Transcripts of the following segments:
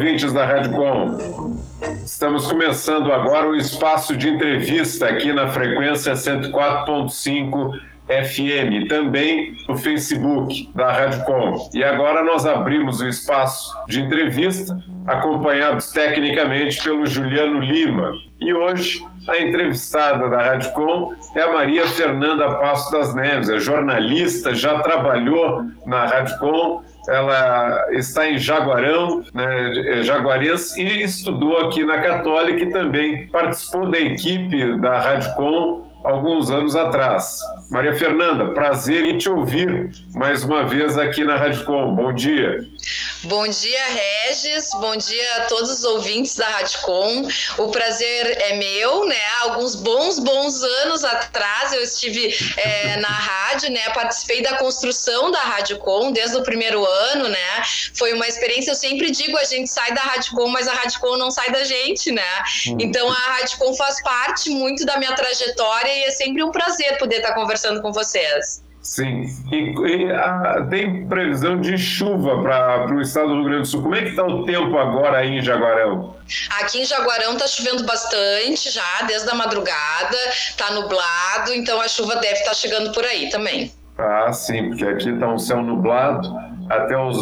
Ouvintes da Rádio Com. Estamos começando agora o espaço de entrevista aqui na frequência 104.5 FM, também no Facebook da Rádio Com. E agora nós abrimos o espaço de entrevista, acompanhados tecnicamente pelo Juliano Lima. E hoje a entrevistada da Rádio Com é a Maria Fernanda Passo das Neves, é jornalista, já trabalhou na Rádio Com, ela está em Jaguarão, né, é jaguarense, e estudou aqui na Católica e também participou da equipe da Rádio Com alguns anos atrás. Maria Fernanda, prazer em te ouvir mais uma vez aqui na Rádio Com. Bom dia. Bom dia, Regis. Bom dia a todos os ouvintes da Rádio Com. O prazer é meu, né? Alguns bons, bons anos atrás eu estive é, na rádio, né? Participei da construção da Rádio Com desde o primeiro ano, né? Foi uma experiência, eu sempre digo, a gente sai da Rádio Com, mas a Rádio Com não sai da gente, né? Hum. Então a Rádio Com faz parte muito da minha trajetória e é sempre um prazer poder estar conversando com vocês. Sim, e, e a, tem previsão de chuva para o estado do Rio Grande do Sul. Como é que está o tempo agora aí em Jaguarão? Aqui em Jaguarão está chovendo bastante já, desde a madrugada, está nublado, então a chuva deve estar tá chegando por aí também. Ah, sim, porque aqui está um céu nublado. Até os,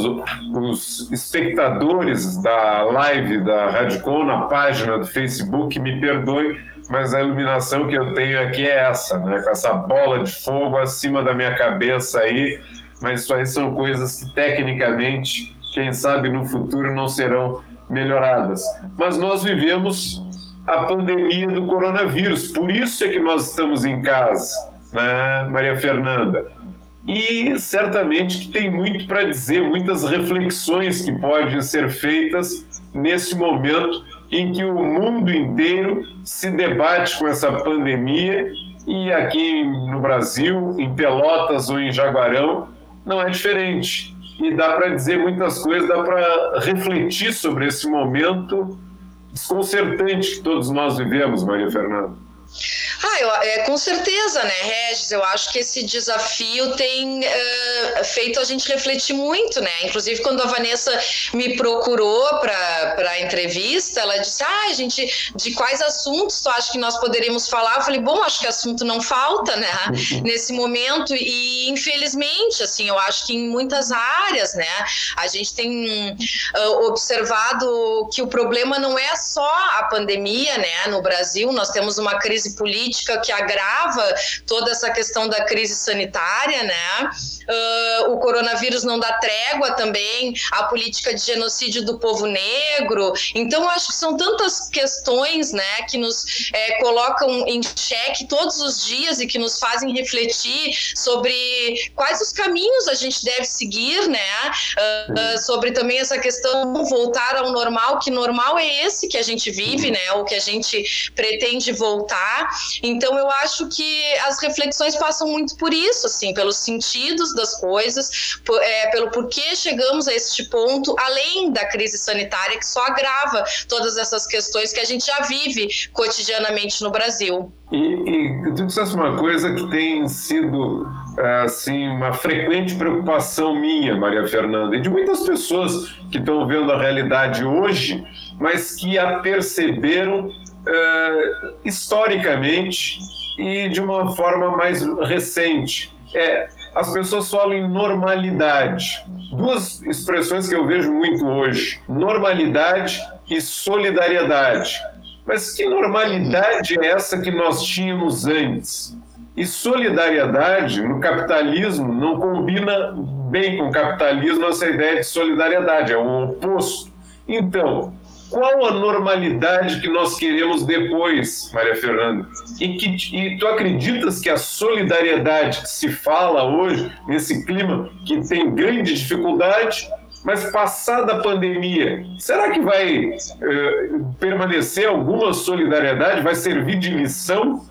os espectadores da live da Radicom na página do Facebook me perdoem, mas a iluminação que eu tenho aqui é essa, né? Com essa bola de fogo acima da minha cabeça aí. Mas isso aí são coisas que tecnicamente, quem sabe no futuro não serão melhoradas. Mas nós vivemos a pandemia do coronavírus, por isso é que nós estamos em casa, né, Maria Fernanda? E certamente que tem muito para dizer, muitas reflexões que podem ser feitas nesse momento em que o mundo inteiro se debate com essa pandemia e aqui no Brasil, em Pelotas ou em Jaguarão, não é diferente. E dá para dizer muitas coisas, dá para refletir sobre esse momento desconcertante que todos nós vivemos, Maria Fernanda. Ah, eu, é, com certeza, né, Regis? Eu acho que esse desafio tem uh, feito a gente refletir muito, né? Inclusive, quando a Vanessa me procurou para a entrevista, ela disse: Ah, gente, de quais assuntos tu acha que nós poderíamos falar? Eu falei: Bom, acho que assunto não falta, né? Uhum. Nesse momento, e infelizmente, assim, eu acho que em muitas áreas, né, a gente tem uh, observado que o problema não é só a pandemia, né? No Brasil, nós temos uma crise política política que agrava toda essa questão da crise sanitária, né? Uh, o coronavírus não dá trégua também, a política de genocídio do povo negro. Então, acho que são tantas questões né, que nos é, colocam em xeque todos os dias e que nos fazem refletir sobre quais os caminhos a gente deve seguir, né? Uh, sobre também essa questão voltar ao normal, que normal é esse que a gente vive, né? O que a gente pretende voltar. Então eu acho que as reflexões passam muito por isso, assim, pelos sentidos das coisas, é, pelo porquê chegamos a este ponto, além da crise sanitária que só agrava todas essas questões que a gente já vive cotidianamente no Brasil. E, e tu disseste uma coisa que tem sido assim uma frequente preocupação minha, Maria Fernanda, e de muitas pessoas que estão vendo a realidade hoje, mas que a perceberam uh, historicamente e de uma forma mais recente. É, as pessoas falam em normalidade. Duas expressões que eu vejo muito hoje: normalidade e solidariedade. Mas que normalidade é essa que nós tínhamos antes? E solidariedade no capitalismo não combina bem com o capitalismo essa ideia de solidariedade, é o oposto. Então, qual a normalidade que nós queremos depois, Maria Fernanda? E, que, e tu acreditas que a solidariedade que se fala hoje, nesse clima que tem grande dificuldade, mas passada a pandemia, será que vai eh, permanecer alguma solidariedade? Vai servir de lição?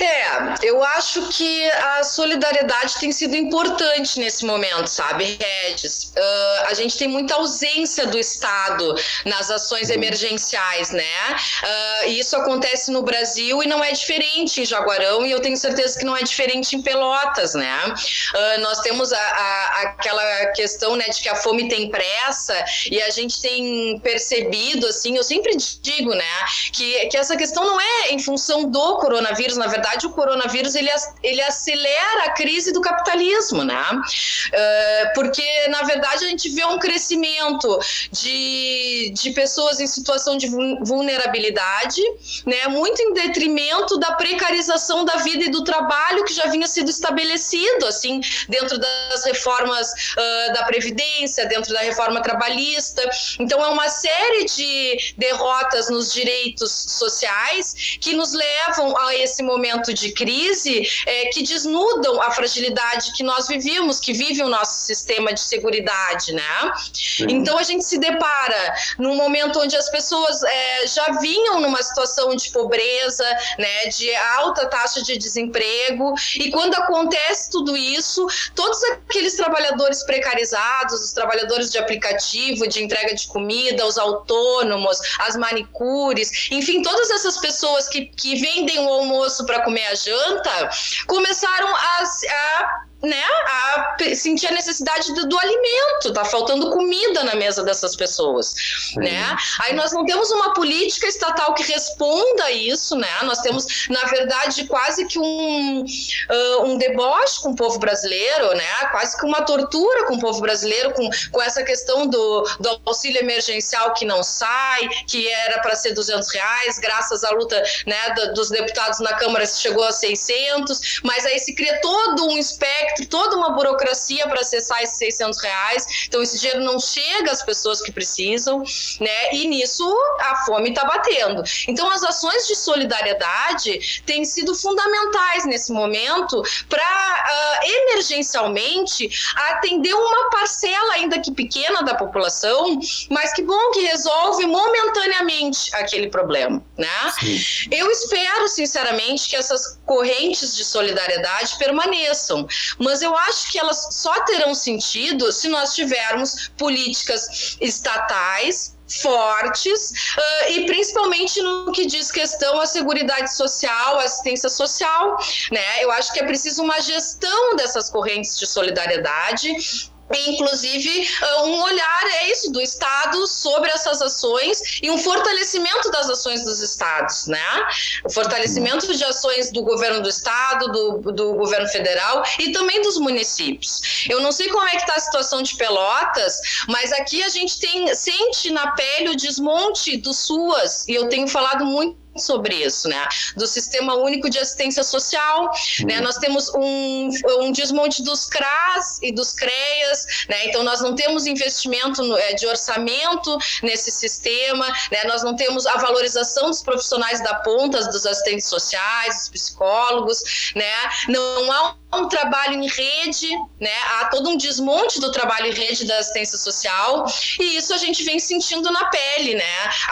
É, eu acho que a solidariedade tem sido importante nesse momento, sabe, Regis? Uh, a gente tem muita ausência do Estado nas ações emergenciais, né? Uh, isso acontece no Brasil e não é diferente em Jaguarão e eu tenho certeza que não é diferente em Pelotas, né? Uh, nós temos a, a, aquela questão, né, de que a fome tem pressa e a gente tem percebido, assim, eu sempre digo, né, que, que essa questão não é em função do coronavírus, na verdade verdade, o coronavírus ele, ele acelera a crise do capitalismo, né? Uh, porque, na verdade, a gente vê um crescimento de, de pessoas em situação de vulnerabilidade, né? Muito em detrimento da precarização da vida e do trabalho que já vinha sido estabelecido, assim, dentro das reformas uh, da Previdência, dentro da reforma trabalhista. Então, é uma série de derrotas nos direitos sociais que nos levam a esse momento momento de crise é, que desnudam a fragilidade que nós vivíamos, que vive o nosso sistema de seguridade, né? Sim. Então a gente se depara num momento onde as pessoas é, já vinham numa situação de pobreza, né, de alta taxa de desemprego, e quando acontece tudo isso, todos aqueles trabalhadores precarizados, os trabalhadores de aplicativo, de entrega de comida, os autônomos, as manicures, enfim, todas essas pessoas que, que vendem o almoço para comer a janta, começaram a, a né, a sentir a necessidade do, do, alimento, tá faltando comida na mesa dessas pessoas, Sim. né? Aí nós não temos uma política estatal que responda a isso, né? Nós temos, na verdade, quase que um, uh, um deboche com o povo brasileiro, né? Quase que uma tortura com o povo brasileiro, com, com essa questão do, do auxílio emergencial que não sai, que era para ser 200 reais, graças à luta né, dos deputados na Câmara chegou a 600, mas aí se cria todo um espectro espectro, toda uma burocracia para acessar esses 600 reais. Então, esse dinheiro não chega às pessoas que precisam, né? E nisso a fome está batendo. Então, as ações de solidariedade têm sido fundamentais nesse momento para uh, emergencialmente atender uma parcela, ainda que pequena, da população, mas que bom que resolve momentaneamente aquele problema, né? Sim. Eu espero, sinceramente, que essas correntes de solidariedade permaneçam, mas eu acho que elas só terão sentido se nós tivermos políticas estatais fortes uh, e principalmente no que diz questão à seguridade social, assistência social, né? Eu acho que é preciso uma gestão dessas correntes de solidariedade inclusive ah, um olhar é isso do Estado sobre essas ações e um fortalecimento das ações dos Estados, né? O fortalecimento de ações do governo do Estado, do, do governo federal e também dos municípios. Eu não sei como é que está a situação de Pelotas, mas aqui a gente tem sente na pele o desmonte do SUAS e eu tenho falado muito sobre isso, né? Do Sistema Único de Assistência Social, né? Nós temos um, um desmonte dos CRAS e dos CREAS, né? Então nós não temos investimento no, é, de orçamento nesse sistema, né? Nós não temos a valorização dos profissionais da ponta, dos assistentes sociais, dos psicólogos, né? Não há um trabalho em rede, né? Há todo um desmonte do trabalho em rede da assistência social e isso a gente vem sentindo na pele, né?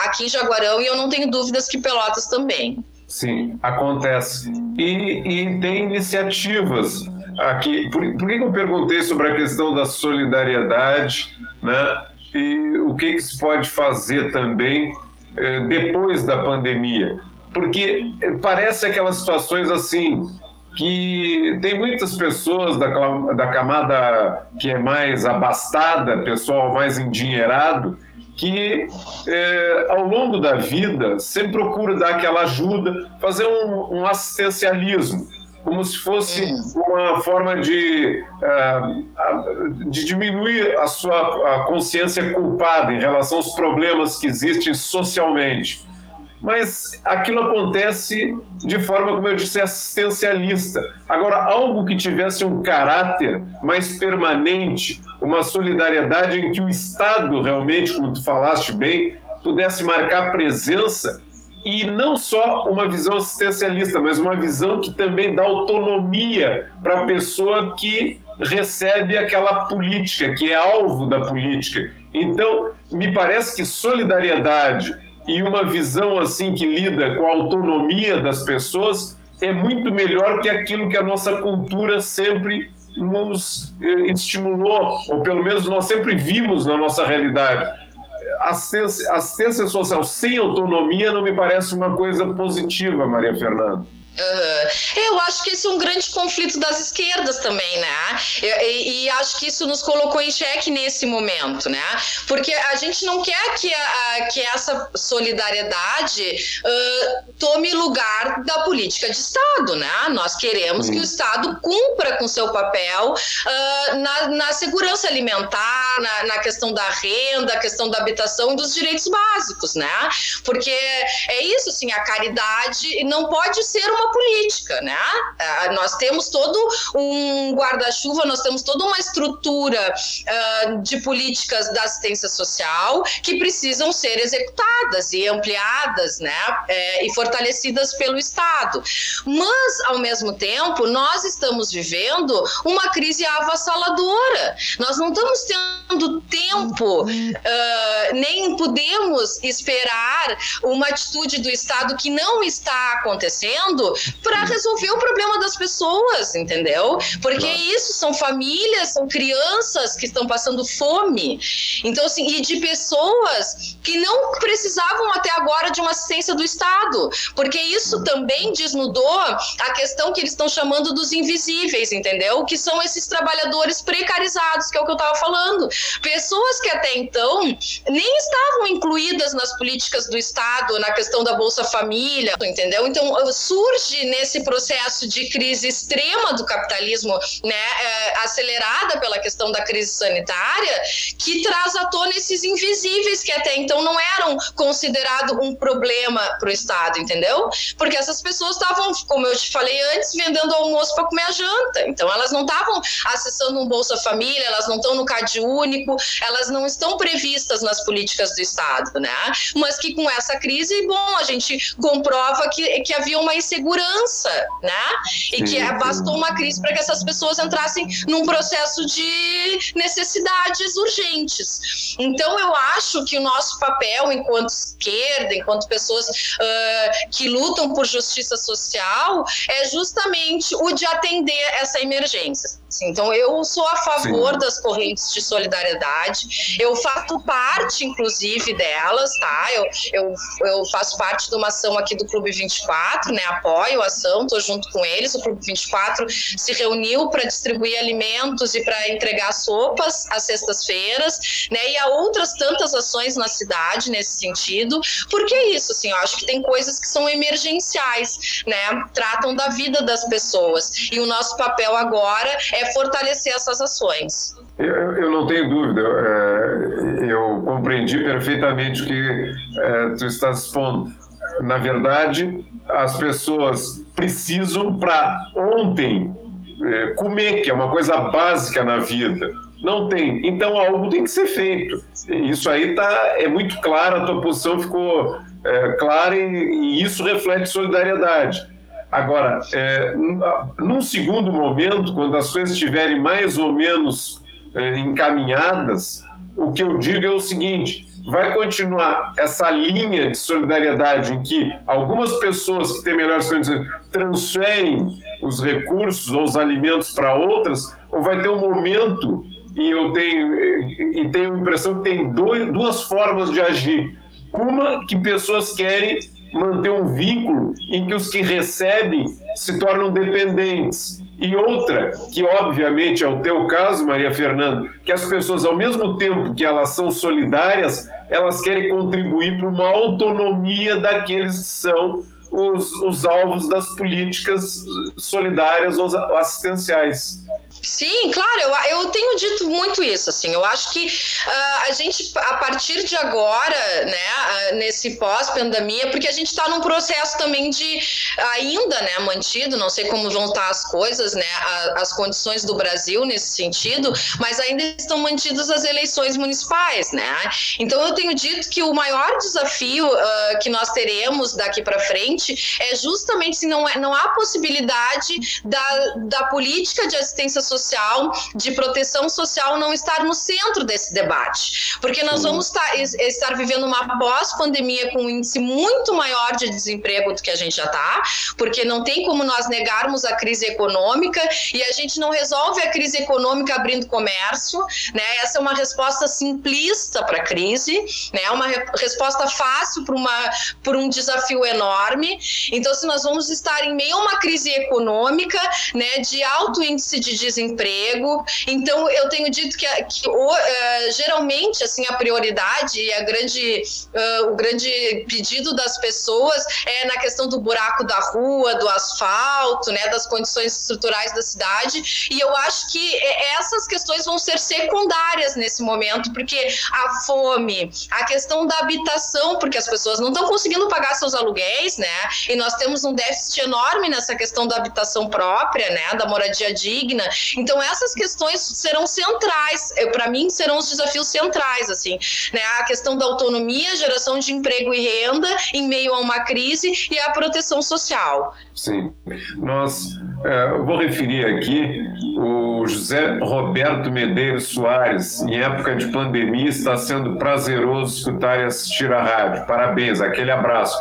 Aqui em Jaguarão e eu não tenho dúvidas que Pelotas também. Sim, acontece. E, e tem iniciativas aqui. Por, por que eu perguntei sobre a questão da solidariedade, né? E o que, que se pode fazer também eh, depois da pandemia? Porque parece aquelas situações assim que tem muitas pessoas da, da camada que é mais abastada, pessoal mais endinheirado, que é, ao longo da vida sempre procura dar aquela ajuda, fazer um, um assistencialismo, como se fosse uma forma de, uh, de diminuir a sua a consciência culpada em relação aos problemas que existem socialmente mas aquilo acontece de forma, como eu disse, assistencialista. Agora, algo que tivesse um caráter mais permanente, uma solidariedade em que o Estado realmente, como tu falaste bem, pudesse marcar presença e não só uma visão assistencialista, mas uma visão que também dá autonomia para a pessoa que recebe aquela política, que é alvo da política. Então, me parece que solidariedade e uma visão assim que lida com a autonomia das pessoas é muito melhor que aquilo que a nossa cultura sempre nos eh, estimulou, ou pelo menos nós sempre vimos na nossa realidade. Assistência, assistência social sem autonomia não me parece uma coisa positiva, Maria Fernanda. Uhum. Eu acho que esse é um grande conflito das esquerdas também, né? E, e, acho que isso nos colocou em xeque nesse momento, né? Porque a gente não quer que, a, que essa solidariedade uh, tome lugar da política de Estado, né? Nós queremos que o Estado cumpra com seu papel uh, na, na, segurança alimentar, na, na, questão da renda, a questão da habitação e dos direitos básicos, né? Porque é isso, assim, a caridade não pode ser uma política, né? Uh, nós temos todo um guarda-chuva, nós temos toda uma estrutura uh, de políticas da assistência social que precisam ser executadas e ampliadas, né? É, e fortalecidas pelo Estado. Mas, ao mesmo tempo, nós estamos vivendo uma crise avassaladora. Nós não estamos tendo tempo, uh, nem podemos esperar uma atitude do Estado que não está acontecendo para resolver o problema das pessoas, entendeu? Porque claro. isso são famílias, são crianças que estão passando fome. Então, assim, e de pessoas que não precisavam até agora de uma assistência do Estado, porque isso também desnudou a questão que eles estão chamando dos invisíveis, entendeu? Que são esses trabalhadores precarizados, que é o que eu estava falando. Pessoas que até então nem estavam incluídas nas políticas do Estado, na questão da Bolsa Família, entendeu? Então, surge surge nesse processo de crise extrema do capitalismo, né, é, acelerada pela questão da crise sanitária, que traz à tona esses invisíveis que até então não eram considerados um problema para o Estado, entendeu? Porque essas pessoas estavam, como eu te falei antes, vendendo almoço para comer a janta. Então elas não estavam acessando um Bolsa Família, elas não estão no CAD único, elas não estão previstas nas políticas do Estado, né? Mas que com essa crise, bom, a gente comprova que, que havia uma insegurança segurança, né? E que bastou uma crise para que essas pessoas entrassem num processo de necessidades urgentes. Então, eu acho que o nosso papel enquanto esquerda, enquanto pessoas uh, que lutam por justiça social, é justamente o de atender essa emergência. Então, eu sou a favor Sim. das correntes de solidariedade, eu faço parte, inclusive, delas, tá? Eu, eu, eu faço parte de uma ação aqui do Clube 24, né? Apoio a ação, estou junto com eles. O Clube 24 se reuniu para distribuir alimentos e para entregar sopas às sextas-feiras, né? E há outras tantas ações na cidade nesse sentido, porque é isso, assim, eu acho que tem coisas que são emergenciais, né? Tratam da vida das pessoas. E o nosso papel agora é fortalecer essas ações. Eu, eu não tenho dúvida, é, eu compreendi perfeitamente o que é, tu estás expondo. Na verdade, as pessoas precisam para ontem é, comer, que é uma coisa básica na vida. Não tem. Então algo tem que ser feito. Isso aí tá, é muito claro, a tua posição ficou é, clara e, e isso reflete solidariedade. Agora, é, num segundo momento, quando as coisas estiverem mais ou menos é, encaminhadas, o que eu digo é o seguinte: vai continuar essa linha de solidariedade em que algumas pessoas que têm melhores condições transferem os recursos ou os alimentos para outras, ou vai ter um momento e eu tenho e tenho a impressão que tem dois, duas formas de agir. Uma que pessoas querem manter um vínculo em que os que recebem se tornam dependentes. E outra, que obviamente é o teu caso, Maria Fernanda, que as pessoas, ao mesmo tempo que elas são solidárias, elas querem contribuir para uma autonomia daqueles que são os, os alvos das políticas solidárias ou assistenciais. Sim, claro, eu, eu tenho dito muito isso, assim, eu acho que uh, a gente, a partir de agora, né, uh, nesse pós-pandemia, porque a gente está num processo também de, ainda, né, mantido, não sei como vão estar as coisas, né, a, as condições do Brasil nesse sentido, mas ainda estão mantidas as eleições municipais, né, então eu tenho dito que o maior desafio uh, que nós teremos daqui para frente é justamente se não, é, não há possibilidade da, da política de assistência social social, de proteção social não estar no centro desse debate, porque nós vamos estar, estar vivendo uma pós-pandemia com um índice muito maior de desemprego do que a gente já está, porque não tem como nós negarmos a crise econômica e a gente não resolve a crise econômica abrindo comércio, né? Essa é uma resposta simplista para a crise, né? Uma re resposta fácil para um desafio enorme. Então, se nós vamos estar em meio a uma crise econômica, né, de alto índice de desemprego, então eu tenho dito que, que uh, geralmente assim a prioridade e a grande uh, o grande pedido das pessoas é na questão do buraco da rua, do asfalto, né, das condições estruturais da cidade. E eu acho que essas questões vão ser secundárias nesse momento, porque a fome, a questão da habitação, porque as pessoas não estão conseguindo pagar seus aluguéis, né? E nós temos um déficit enorme nessa questão da habitação própria, né, da moradia digna. Então essas questões serão centrais, para mim serão os desafios centrais, assim, né? A questão da autonomia, geração de emprego e renda em meio a uma crise e a proteção social. Sim, nós é, vou referir aqui o José Roberto Medeiros Soares, em época de pandemia, está sendo prazeroso escutar e assistir a rádio. Parabéns, aquele abraço.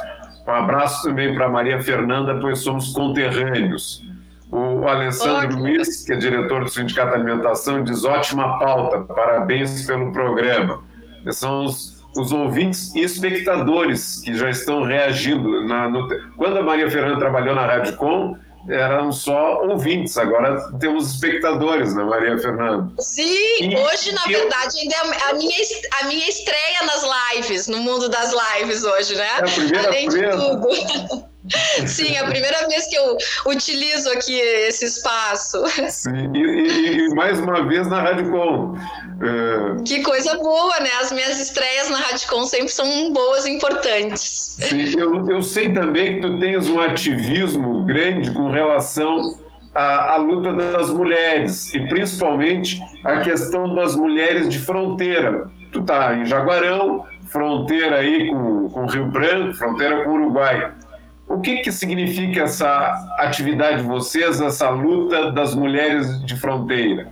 Um abraço também para Maria Fernanda, pois somos conterrâneos. O Alessandro Luiz, que é diretor do Sindicato de Alimentação, diz ótima pauta, parabéns pelo programa. São os, os ouvintes e espectadores que já estão reagindo. Na, no... Quando a Maria Fernanda trabalhou na Rádio Com, eram só ouvintes, agora temos espectadores, né, Maria Fernanda? Sim, e, hoje, na verdade, ainda é a minha, a minha estreia nas lives, no mundo das lives hoje, né? É a primeira Além de tudo. Sim, é a primeira vez que eu utilizo aqui esse espaço. Sim, e, e, mais uma vez na Rádio Com. É... Que coisa boa, né? As minhas estreias na Rádio Com sempre são boas e importantes. Sim, eu, eu sei também que tu tens um ativismo grande com relação à, à luta das mulheres, e principalmente a questão das mulheres de fronteira. Tu tá em Jaguarão, fronteira aí com, com Rio Branco, fronteira com o Uruguai. O que, que significa essa atividade de vocês, essa luta das mulheres de fronteira?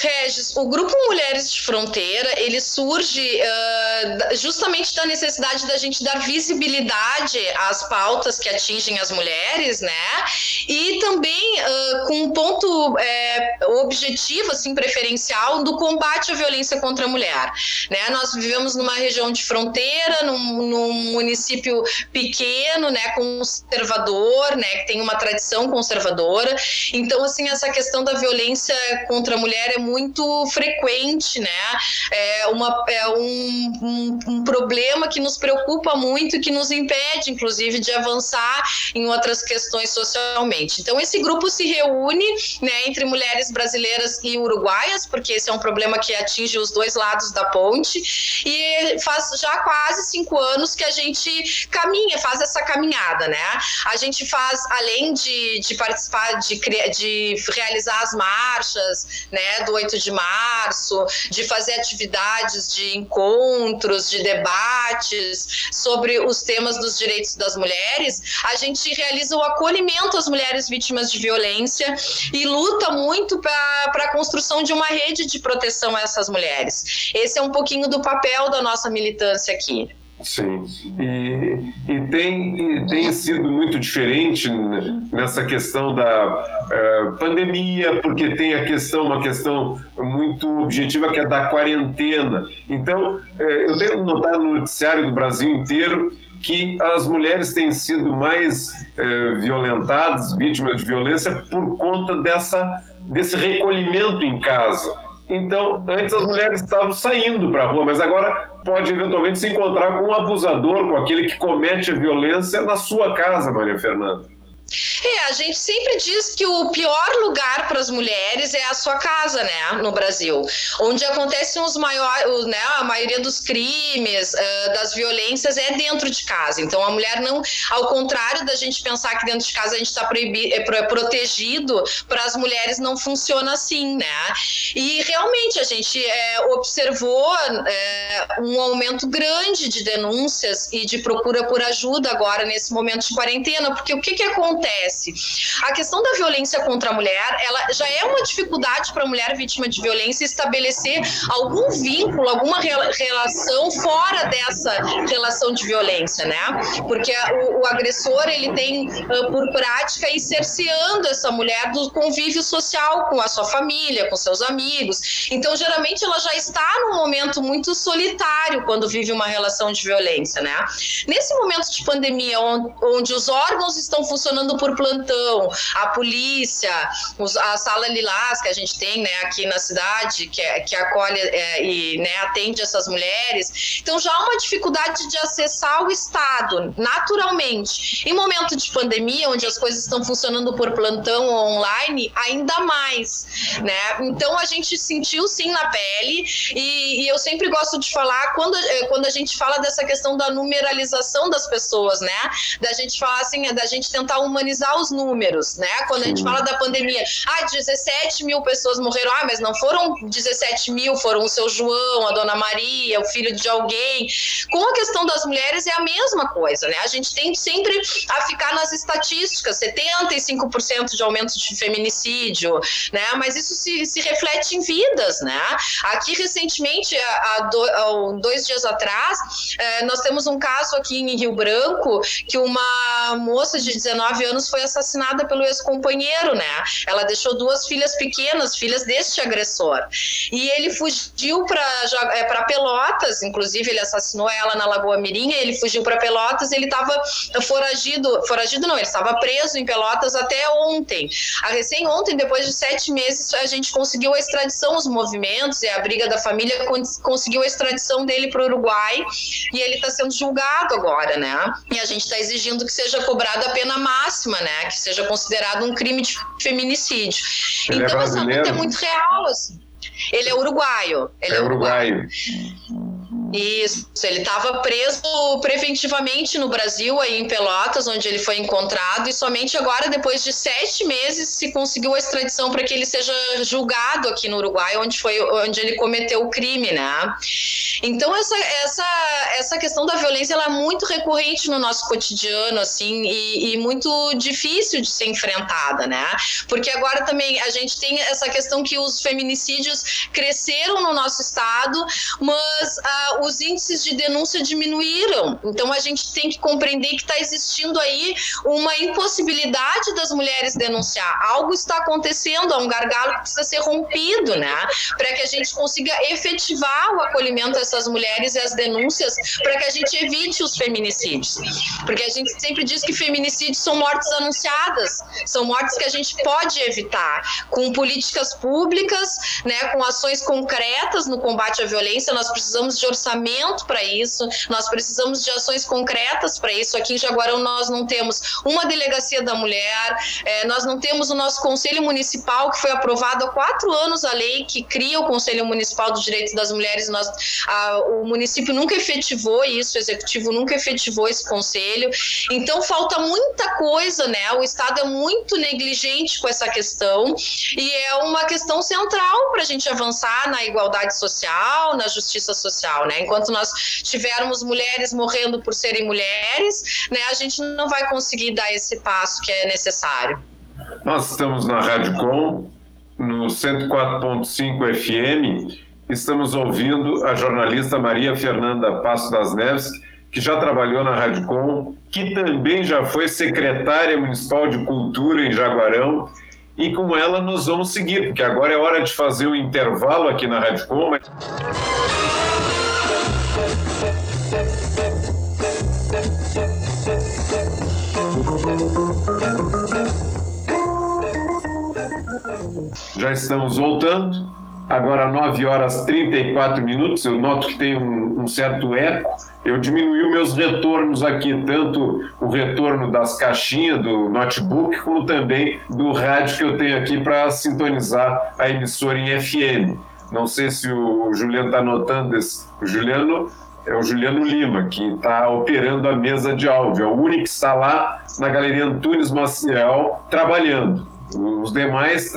Regis, o grupo Mulheres de Fronteira, ele surge uh, justamente da necessidade da gente dar visibilidade às pautas que atingem as mulheres, né? E também uh, com um ponto é, objetivo, assim, preferencial do combate à violência contra a mulher, né? Nós vivemos numa região de fronteira, num, num município pequeno, né, conservador, né, que tem uma tradição conservadora. Então, assim, essa questão da violência contra a mulher é muito frequente, né? É, uma, é um, um, um problema que nos preocupa muito e que nos impede, inclusive, de avançar em outras questões socialmente. Então, esse grupo se reúne né, entre mulheres brasileiras e uruguaias, porque esse é um problema que atinge os dois lados da ponte, e faz já quase cinco anos que a gente caminha, faz essa caminhada, né? A gente faz, além de, de participar, de, de realizar as marchas, né, do 8 de março, de fazer atividades de encontros, de debates sobre os temas dos direitos das mulheres, a gente realiza o acolhimento às mulheres vítimas de violência e luta muito para a construção de uma rede de proteção a essas mulheres. Esse é um pouquinho do papel da nossa militância aqui. Sim, e, e, tem, e tem sido muito diferente nessa questão da uh, pandemia, porque tem a questão, uma questão muito objetiva que é da quarentena. Então, uh, eu tenho notado no noticiário do Brasil inteiro que as mulheres têm sido mais uh, violentadas, vítimas de violência, por conta dessa, desse recolhimento em casa. Então, antes as mulheres estavam saindo para a rua, mas agora pode eventualmente se encontrar com um abusador, com aquele que comete a violência na sua casa, Maria Fernanda. É, a gente sempre diz que o pior lugar para as mulheres é a sua casa, né, no Brasil, onde acontecem os maiores, né, a maioria dos crimes, uh, das violências é dentro de casa. Então a mulher não, ao contrário da gente pensar que dentro de casa a gente está é, protegido, para as mulheres não funciona assim, né? E realmente a gente é, observou é, um aumento grande de denúncias e de procura por ajuda agora nesse momento de quarentena, porque o que que acontece acontece? A questão da violência contra a mulher, ela já é uma dificuldade para a mulher vítima de violência estabelecer algum vínculo, alguma relação fora dessa relação de violência, né? Porque o, o agressor ele tem uh, por prática ir cerceando essa mulher do convívio social com a sua família, com seus amigos. Então, geralmente, ela já está num momento muito solitário quando vive uma relação de violência, né? Nesse momento de pandemia, onde, onde os órgãos estão funcionando por plantão, a polícia, os, a sala Lilás que a gente tem, né, aqui na cidade, que, é, que acolhe é, e né, atende essas mulheres. Então, já há uma dificuldade de acessar o Estado, naturalmente. Em momento de pandemia, onde as coisas estão funcionando por plantão ou online, ainda mais, né? Então, a gente sentiu sim na pele e, e eu sempre gosto de falar quando, eh, quando a gente fala dessa questão da numeralização das pessoas, né? Da gente falar assim, da gente tentar humanizar os números, né? Quando a gente fala da pandemia, ah, 17 mil pessoas morreram, ah, mas não foram 17 mil, foram o seu João, a dona Maria, o filho de alguém. Com a questão das mulheres é a mesma coisa, né? A gente tem sempre a ficar nas estatísticas, 75% de aumento de feminicídio, né? Mas isso se, se reflete em vidas, né? Aqui recentemente, há, do, há dois dias atrás, eh, nós temos um caso aqui em Rio Branco que uma moça de 19 anos foi assassinada pelo ex-companheiro, né? Ela deixou duas filhas pequenas, filhas deste agressor. E ele fugiu para é, Pelotas, inclusive ele assassinou ela na Lagoa Mirim, ele fugiu para Pelotas, ele estava foragido, foragido não, ele estava preso em Pelotas até ontem. A recém ontem, depois de sete meses, a gente conseguiu a extradição, os movimentos e a briga da família conseguiu a extradição dele para o Uruguai e ele está sendo julgado agora, né? E a gente está exigindo que seja cobrada a pena máxima, né? Que seja considerado um crime de feminicídio. Ele é então, é essa luta é muito real, assim. Ele é uruguaio. Ele é, é uruguaio. uruguaio. Isso, ele estava preso preventivamente no Brasil, aí em Pelotas, onde ele foi encontrado, e somente agora, depois de sete meses, se conseguiu a extradição para que ele seja julgado aqui no Uruguai, onde foi onde ele cometeu o crime, né? Então essa essa essa questão da violência ela é muito recorrente no nosso cotidiano, assim, e, e muito difícil de ser enfrentada, né? Porque agora também a gente tem essa questão que os feminicídios cresceram no nosso estado, mas ah, os índices de denúncia diminuíram. Então a gente tem que compreender que está existindo aí uma impossibilidade das mulheres denunciar. Algo está acontecendo, há um gargalo que precisa ser rompido, né? Para que a gente consiga efetivar o acolhimento dessas mulheres e as denúncias, para que a gente evite os feminicídios. Porque a gente sempre diz que feminicídios são mortes anunciadas, são mortes que a gente pode evitar com políticas públicas, né, com ações concretas no combate à violência. Nós precisamos de orçamento orçamento para isso, nós precisamos de ações concretas para isso. Aqui em Jaguarão nós não temos uma delegacia da mulher, é, nós não temos o nosso Conselho Municipal, que foi aprovado há quatro anos a lei que cria o Conselho Municipal dos Direitos das Mulheres. Nós, a, o município nunca efetivou isso, o executivo nunca efetivou esse conselho. Então falta muita coisa, né? O Estado é muito negligente com essa questão e é uma questão central para a gente avançar na igualdade social, na justiça social, né? Enquanto nós tivermos mulheres morrendo por serem mulheres, né, a gente não vai conseguir dar esse passo que é necessário. Nós estamos na Rádio Com, no 104.5 FM, estamos ouvindo a jornalista Maria Fernanda Passo das Neves, que já trabalhou na Rádio Com, que também já foi secretária municipal de cultura em Jaguarão, e com ela nós vamos seguir, porque agora é hora de fazer um intervalo aqui na Rádio Com. Mas... Já estamos voltando. Agora 9 horas 34 minutos. Eu noto que tem um, um certo eco. Eu diminui meus retornos aqui, tanto o retorno das caixinhas do notebook, como também do rádio que eu tenho aqui para sintonizar a emissora em FM. Não sei se o Juliano está notando isso. O Juliano é o Juliano Lima, que está operando a mesa de áudio. É o único que está lá na Galeria Antunes Maciel trabalhando. Os demais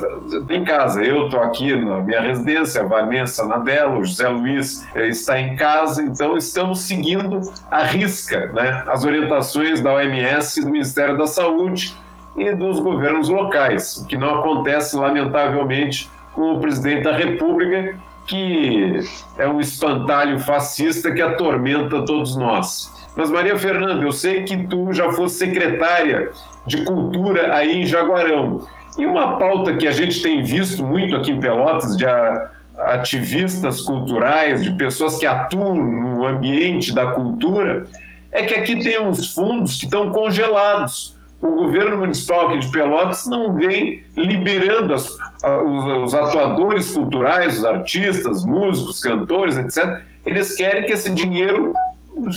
em casa. Eu estou aqui na minha residência, a Vanessa na dela, o José Luiz está em casa, então estamos seguindo a risca né, as orientações da OMS do Ministério da Saúde e dos governos locais, o que não acontece, lamentavelmente, com o presidente da República, que é um espantalho fascista que atormenta todos nós. Mas, Maria Fernanda, eu sei que tu já fosse secretária de Cultura aí em Jaguarão. E uma pauta que a gente tem visto muito aqui em Pelotas, de ativistas culturais, de pessoas que atuam no ambiente da cultura, é que aqui tem uns fundos que estão congelados. O governo municipal aqui de Pelotas não vem liberando as, os, os atuadores culturais, os artistas, músicos, cantores, etc. Eles querem que esse dinheiro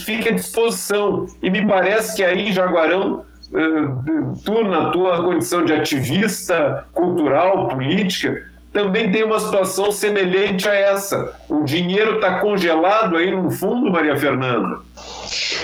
fique à disposição. E me parece que aí em Jaguarão eh, tu, na tua condição de ativista cultural, política, também tem uma situação semelhante a essa. O dinheiro está congelado aí no fundo, Maria Fernanda.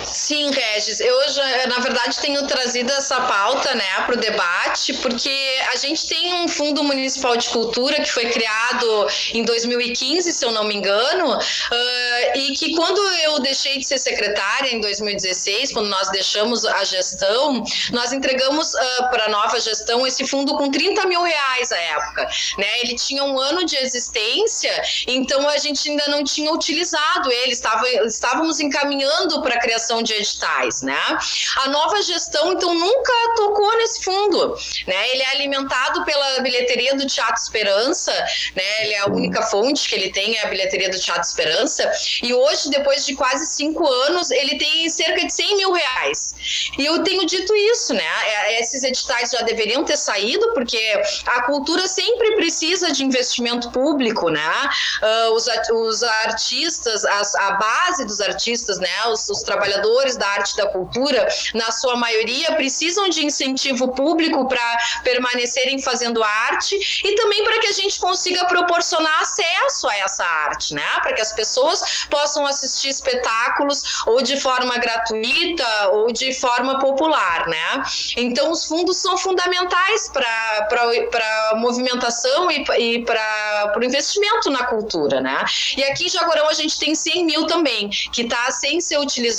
Sim, Regis. Eu já, na verdade, tenho trazido essa pauta né, para o debate, porque a gente tem um Fundo Municipal de Cultura que foi criado em 2015, se eu não me engano, uh, e que quando eu deixei de ser secretária em 2016, quando nós deixamos a gestão, nós entregamos uh, para a nova gestão esse fundo com 30 mil reais à época. Né? Ele tinha um ano de existência, então a gente ainda não tinha utilizado ele, estava, estávamos encaminhando para criação de editais, né? A nova gestão, então, nunca tocou nesse fundo, né? Ele é alimentado pela bilheteria do Teatro Esperança, né? Ele é a única fonte que ele tem, é a bilheteria do Teatro Esperança, e hoje, depois de quase cinco anos, ele tem cerca de 100 mil reais. E eu tenho dito isso, né? É, esses editais já deveriam ter saído, porque a cultura sempre precisa de investimento público, né? Uh, os, os artistas, as, a base dos artistas, né? Os, os trabalhadores da arte e da cultura, na sua maioria, precisam de incentivo público para permanecerem fazendo arte e também para que a gente consiga proporcionar acesso a essa arte, né? Para que as pessoas possam assistir espetáculos ou de forma gratuita ou de forma popular, né? Então, os fundos são fundamentais para a movimentação e, e para o investimento na cultura, né? E aqui em Jaguarão a gente tem 100 mil também, que está sem ser utilizado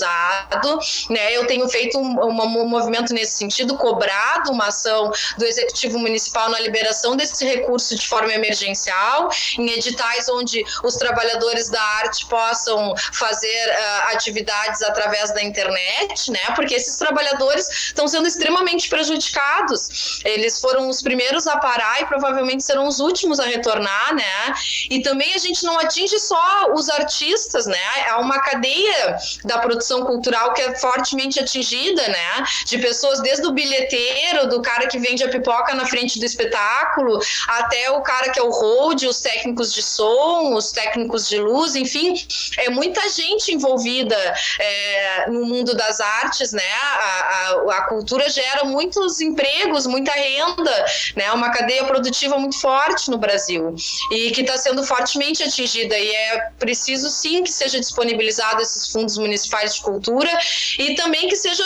né? Eu tenho feito um, um, movimento nesse sentido, cobrado uma ação do Executivo Municipal na liberação desse recurso de forma emergencial, em editais onde os trabalhadores da arte possam fazer uh, atividades através da internet, né? Porque esses trabalhadores estão sendo extremamente prejudicados. Eles foram os primeiros a parar e provavelmente serão os últimos a retornar, né? E também a gente não atinge só os artistas, né? É uma cadeia da produção cultural que é fortemente atingida, né? De pessoas desde o bilheteiro, do cara que vende a pipoca na frente do espetáculo, até o cara que é o hold, os técnicos de som, os técnicos de luz, enfim, é muita gente envolvida é, no mundo das artes, né? A, a, a, cultura gera muitos empregos, muita renda, né? Uma cadeia produtiva muito forte no Brasil e que está sendo fortemente atingida e é preciso sim que seja disponibilizado esses fundos municipais de cultura e também que seja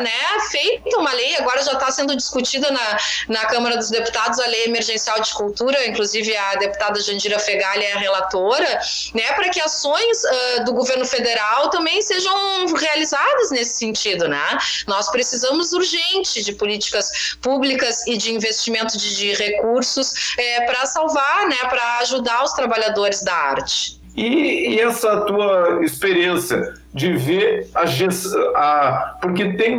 né, feita uma lei, agora já está sendo discutida na, na Câmara dos Deputados a lei emergencial de cultura, inclusive a deputada Jandira Fegali é a relatora, né, para que ações uh, do governo federal também sejam realizadas nesse sentido, né? Nós precisamos urgente de políticas públicas e de investimento de, de recursos é, para salvar, né, para ajudar os trabalhadores da arte. E, e essa tua experiência de ver a, a porque tem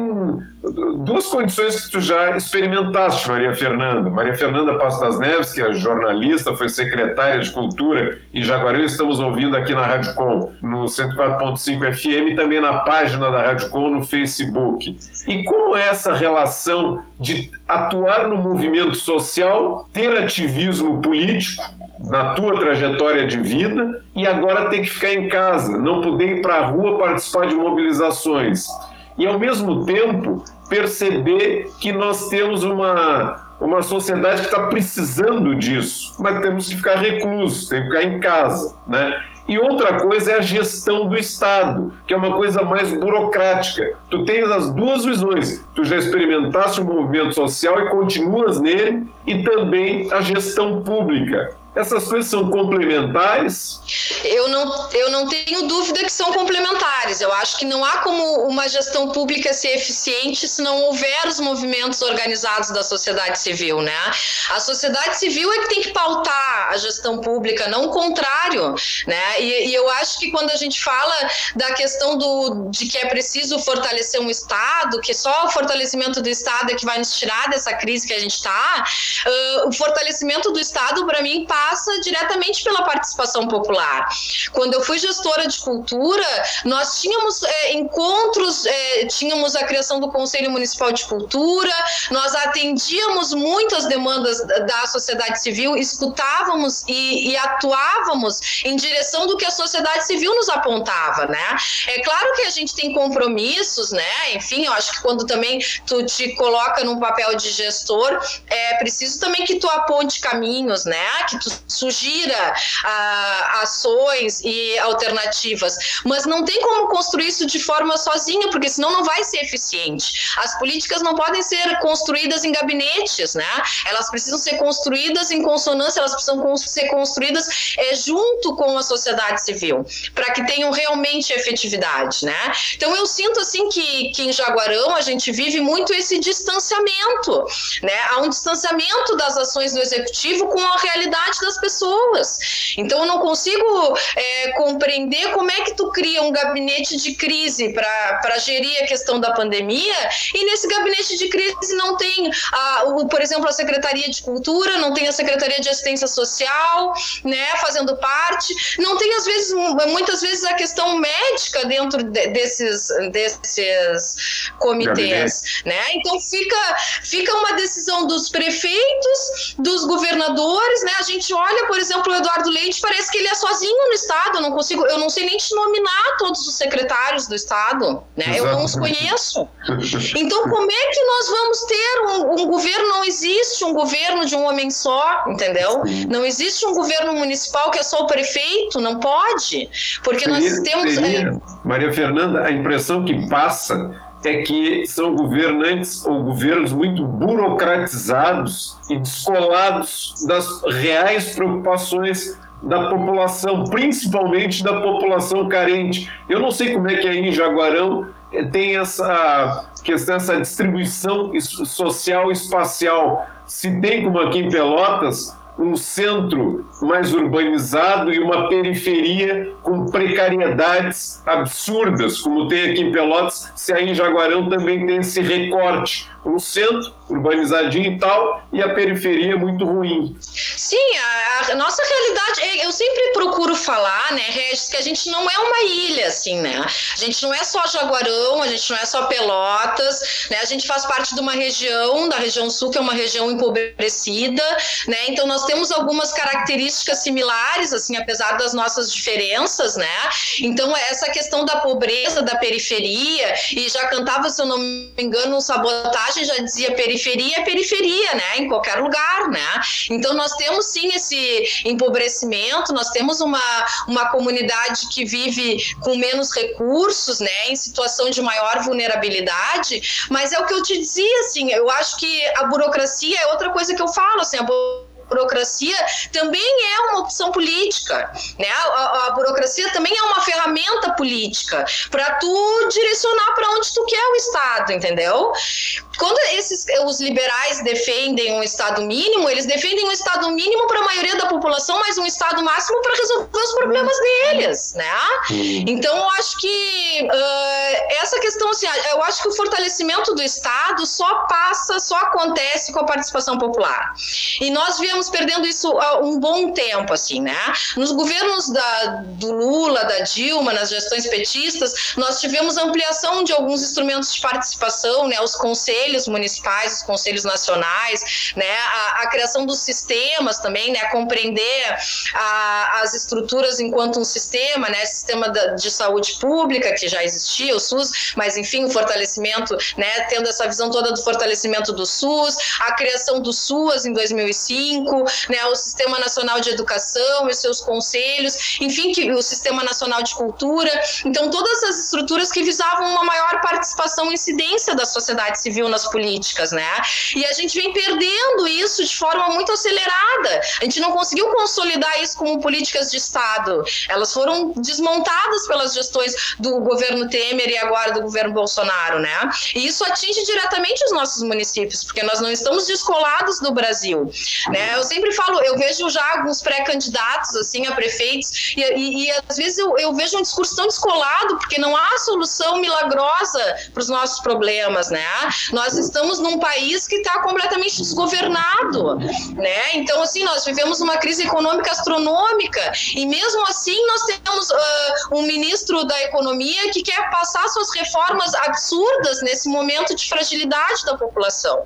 duas condições que tu já experimentaste, Maria Fernanda. Maria Fernanda Passo das Neves, que é jornalista, foi secretária de Cultura em Jaguarão, estamos ouvindo aqui na Rádio Com, no 104.5 FM e também na página da Rádio Com no Facebook. E como é essa relação de atuar no movimento social, ter ativismo político na tua trajetória de vida e agora ter que ficar em casa, não poder ir para a rua participar de mobilizações. E, ao mesmo tempo, perceber que nós temos uma, uma sociedade que está precisando disso, mas temos que ficar reclusos, tem que ficar em casa, né? E outra coisa é a gestão do Estado, que é uma coisa mais burocrática. Tu tens as duas visões. Tu já experimentaste o movimento social e continuas nele, e também a gestão pública. Essas coisas são complementares? Eu não, eu não tenho dúvida que são complementares. Eu acho que não há como uma gestão pública ser eficiente se não houver os movimentos organizados da sociedade civil, né? A sociedade civil é que tem que pautar a gestão pública, não o contrário, né? E, e eu acho que quando a gente fala da questão do, de que é preciso fortalecer um Estado, que só o fortalecimento do Estado é que vai nos tirar dessa crise que a gente está, uh, o fortalecimento do Estado, para mim, passa passa diretamente pela participação popular. Quando eu fui gestora de cultura, nós tínhamos é, encontros, é, tínhamos a criação do Conselho Municipal de Cultura, nós atendíamos muitas demandas da sociedade civil, escutávamos e, e atuávamos em direção do que a sociedade civil nos apontava, né? É claro que a gente tem compromissos, né? Enfim, eu acho que quando também tu te coloca num papel de gestor, é preciso também que tu aponte caminhos, né? Que tu sugira ações e alternativas, mas não tem como construir isso de forma sozinha, porque senão não vai ser eficiente. As políticas não podem ser construídas em gabinetes, né? Elas precisam ser construídas em consonância, elas precisam ser construídas é, junto com a sociedade civil, para que tenham realmente efetividade, né? Então eu sinto assim que, que em Jaguarão a gente vive muito esse distanciamento, né? Há um distanciamento das ações do executivo com a realidade das pessoas. Então eu não consigo é, compreender como é que tu cria um gabinete de crise para gerir a questão da pandemia e nesse gabinete de crise não tem, a, o, por exemplo, a Secretaria de Cultura, não tem a Secretaria de Assistência Social, né, fazendo parte, não tem às vezes, muitas vezes a questão médica dentro de, desses, desses comitês, né? Então fica, fica uma decisão dos prefeitos, dos governadores, né? A gente olha por exemplo, o Eduardo Leite, parece que ele é sozinho no Estado. Eu não consigo, eu não sei nem te nominar todos os secretários do Estado, né? Eu não os conheço. Então, como é que nós vamos ter um, um governo? Não existe um governo de um homem só, entendeu? Não existe um governo municipal que é só o prefeito, não pode, porque seria, nós temos. Seria, é... Maria Fernanda, a impressão que passa é que são governantes ou governos muito burocratizados e descolados das reais preocupações da população, principalmente da população carente. Eu não sei como é que aí em Jaguarão eh, tem essa questão, essa distribuição social espacial. Se tem como aqui em Pelotas, um centro mais urbanizado e uma periferia com precariedades absurdas, como tem aqui em Pelotas, se aí em Jaguarão também tem esse recorte um centro urbanizadinho e tal, e a periferia muito ruim. Sim, a, a, nossa realidade, é, eu sempre procuro falar, né, Regis, que a gente não é uma ilha, assim, né? A gente não é só Jaguarão, a gente não é só Pelotas, né? A gente faz parte de uma região, da região sul, que é uma região empobrecida, né? Então nós temos algumas características similares, assim, apesar das nossas diferenças, né? Então essa questão da pobreza, da periferia, e já cantava, se eu não me engano, um sabotagem já dizia periferia é periferia, né? Em qualquer lugar, né? Então nós temos sim esse empobrecimento, nós temos uma, uma comunidade que vive com menos recursos, né? Em situação de maior vulnerabilidade, mas é o que eu te dizia, assim, eu acho que a burocracia é outra coisa que eu falo, assim, a burocracia também é uma opção política, né? A, a burocracia também é uma ferramenta política para tu direcionar para onde tu quer o Estado, entendeu? Quando esses os liberais defendem um Estado mínimo, eles defendem um Estado mínimo para a maioria da população, mas um Estado máximo para resolver os problemas deles, né? Então, eu acho que uh, essa questão, assim, eu acho que o fortalecimento do Estado só passa, só acontece com a participação popular. E nós viemos viemos perdendo isso há um bom tempo, assim, né? Nos governos da, do Lula, da Dilma, nas gestões petistas, nós tivemos ampliação de alguns instrumentos de participação, né? Os conselhos municipais, os conselhos nacionais, né? A, a criação dos sistemas também, né? Compreender a, as estruturas enquanto um sistema, né? Sistema da, de saúde pública que já existia, o SUS, mas enfim, o fortalecimento, né? Tendo essa visão toda do fortalecimento do SUS, a criação do SUAS em 2005, cinco, né, o Sistema Nacional de Educação e seus conselhos, enfim, que, o Sistema Nacional de Cultura. Então, todas as estruturas que visavam uma maior participação e incidência da sociedade civil nas políticas, né? E a gente vem perdendo isso de forma muito acelerada. A gente não conseguiu consolidar isso como políticas de Estado. Elas foram desmontadas pelas gestões do governo Temer e agora do governo Bolsonaro, né? E isso atinge diretamente os nossos municípios, porque nós não estamos descolados do Brasil, né? Eu sempre falo, eu vejo já alguns pré-candidatos assim a prefeitos e, e, e às vezes eu, eu, vejo um discurso tão descolado porque não há solução milagrosa para os nossos problemas, né? Nós estamos num país que está completamente desgovernado, né? Então assim nós vivemos uma crise econômica astronômica e mesmo assim nós temos uh, um ministro da economia que quer passar suas reformas absurdas nesse momento de fragilidade da população.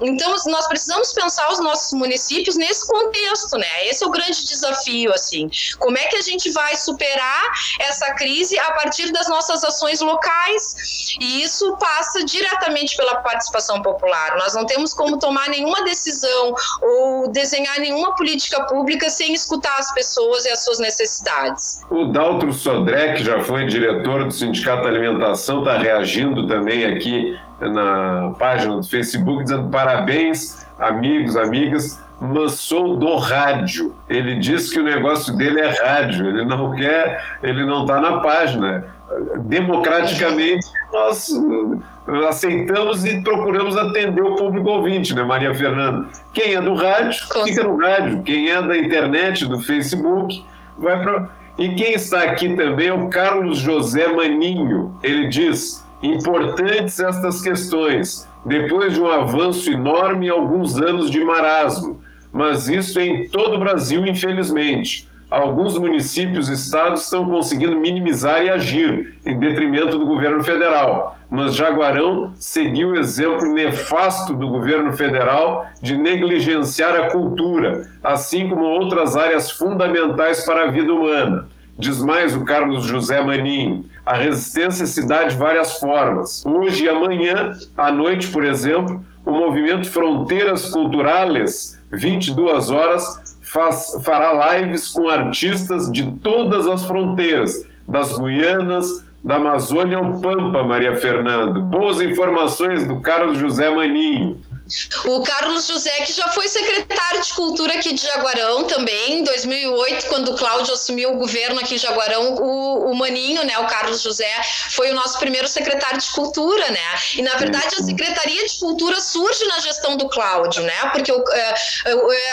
Então nós precisamos pensar os nossos municípios nesse contexto, né? Esse é o grande desafio, assim. Como é que a gente vai superar essa crise a partir das nossas ações locais? E isso passa diretamente pela participação popular. Nós não temos como tomar nenhuma decisão ou desenhar nenhuma política pública sem escutar as pessoas e as suas necessidades. O Daltro Sodré, que já foi diretor do Sindicato Alimentação, está reagindo também aqui na página do Facebook, dizendo parabéns, amigos, amigas mas sou do rádio. Ele diz que o negócio dele é rádio, ele não quer, ele não está na página. Democraticamente, nós aceitamos e procuramos atender o público ouvinte, né, Maria Fernanda? Quem é do rádio, fica no rádio. Quem é da internet, do Facebook, vai para. E quem está aqui também é o Carlos José Maninho. Ele diz: importantes estas questões, depois de um avanço enorme e alguns anos de marasmo mas isso é em todo o Brasil, infelizmente. Alguns municípios e estados estão conseguindo minimizar e agir em detrimento do governo federal, mas Jaguarão seguiu o exemplo nefasto do governo federal de negligenciar a cultura, assim como outras áreas fundamentais para a vida humana. Diz mais o Carlos José Maninho. A resistência se dá de várias formas. Hoje e amanhã, à noite, por exemplo, o movimento Fronteiras Culturales 22 horas, faz, fará lives com artistas de todas as fronteiras, das Guianas, da Amazônia ao Pampa, Maria Fernando. Boas informações do Carlos José Maninho. O Carlos José, que já foi secretário de Cultura aqui de Jaguarão também, em 2008, quando o Cláudio assumiu o governo aqui de Jaguarão, o, o Maninho, né, o Carlos José, foi o nosso primeiro secretário de Cultura, né? E, na verdade, a Secretaria de Cultura surge na gestão do Cláudio, né? Porque é,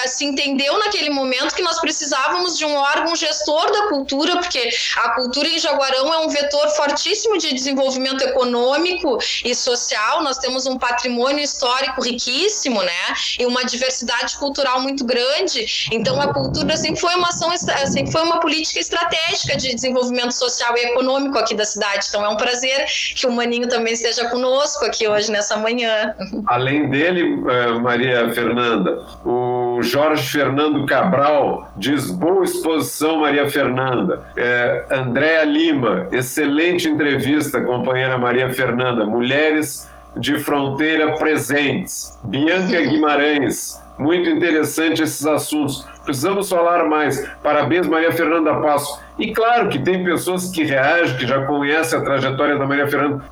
é, se entendeu naquele momento que nós precisávamos de um órgão gestor da cultura, porque a cultura em Jaguarão é um vetor fortíssimo de desenvolvimento econômico e social, nós temos um patrimônio histórico riquíssimo riquíssimo, né? E uma diversidade cultural muito grande. Então a cultura sempre foi uma ação, sempre foi uma política estratégica de desenvolvimento social e econômico aqui da cidade. Então é um prazer que o Maninho também esteja conosco aqui hoje nessa manhã. Além dele, eh, Maria Fernanda, o Jorge Fernando Cabral diz boa exposição, Maria Fernanda. É, Andréa Lima, excelente entrevista, companheira Maria Fernanda. Mulheres de fronteira presentes. Bianca Guimarães, muito interessante esses assuntos. Precisamos falar mais. Parabéns, Maria Fernanda Passo. E claro que tem pessoas que reagem, que já conhecem a trajetória da Maria Fernanda,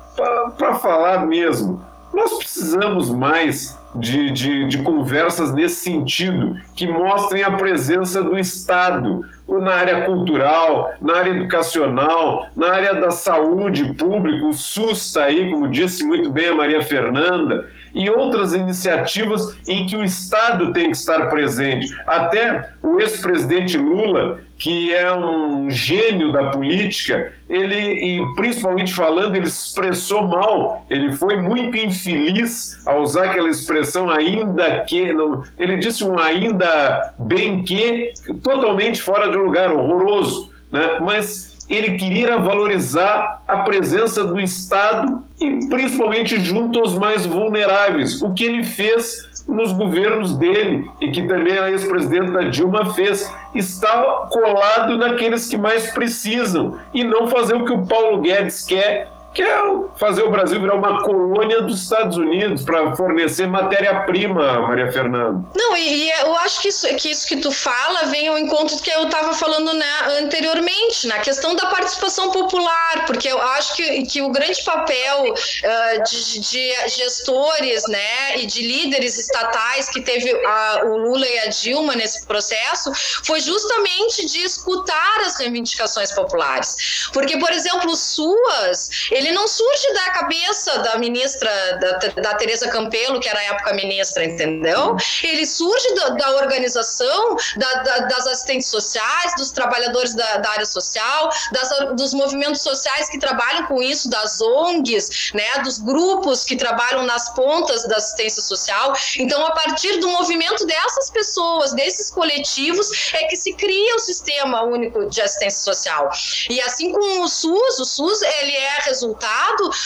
para falar mesmo. Nós precisamos mais de, de, de, conversas nesse sentido, que mostrem a presença do Estado na área cultural, na área educacional, na área da saúde pública, o SUS aí, como disse muito bem a Maria Fernanda, e outras iniciativas em que o Estado tem que estar presente. Até o ex-presidente Lula, que é um gênio da política, ele, e principalmente falando, ele expressou mal, ele foi muito infeliz ao usar aquela expressão ainda que, não, ele disse um ainda bem que, totalmente fora de lugar, horroroso, né? mas ele queria valorizar a presença do Estado e principalmente junto aos mais vulneráveis, o que ele fez nos governos dele e que também a ex-presidenta Dilma fez, está colado naqueles que mais precisam e não fazer o que o Paulo Guedes quer, que é fazer o Brasil virar uma colônia dos Estados Unidos para fornecer matéria-prima, Maria Fernanda. Não, e, e, eu acho que isso, que isso que tu fala vem ao encontro do que eu estava falando né, anteriormente, na questão da participação popular, porque eu acho que, que o grande papel uh, de, de, gestores né, e de líderes estatais que teve a, o Lula e a Dilma nesse processo foi justamente de escutar as reivindicações populares. Porque, por exemplo, o SUAS, ele não surge da cabeça da ministra, da, da Tereza Campelo, que era a época ministra, entendeu? Ele surge da, da organização da, das assistentes sociais, dos trabalhadores da, área social, das, dos movimentos sociais que trabalham com isso, das ONGs, né, dos grupos que trabalham nas pontas da assistência social. Então, a partir do movimento dessas pessoas, desses coletivos, é que se cria o sistema único de assistência social. E assim como o SUS, o SUS ele é resultado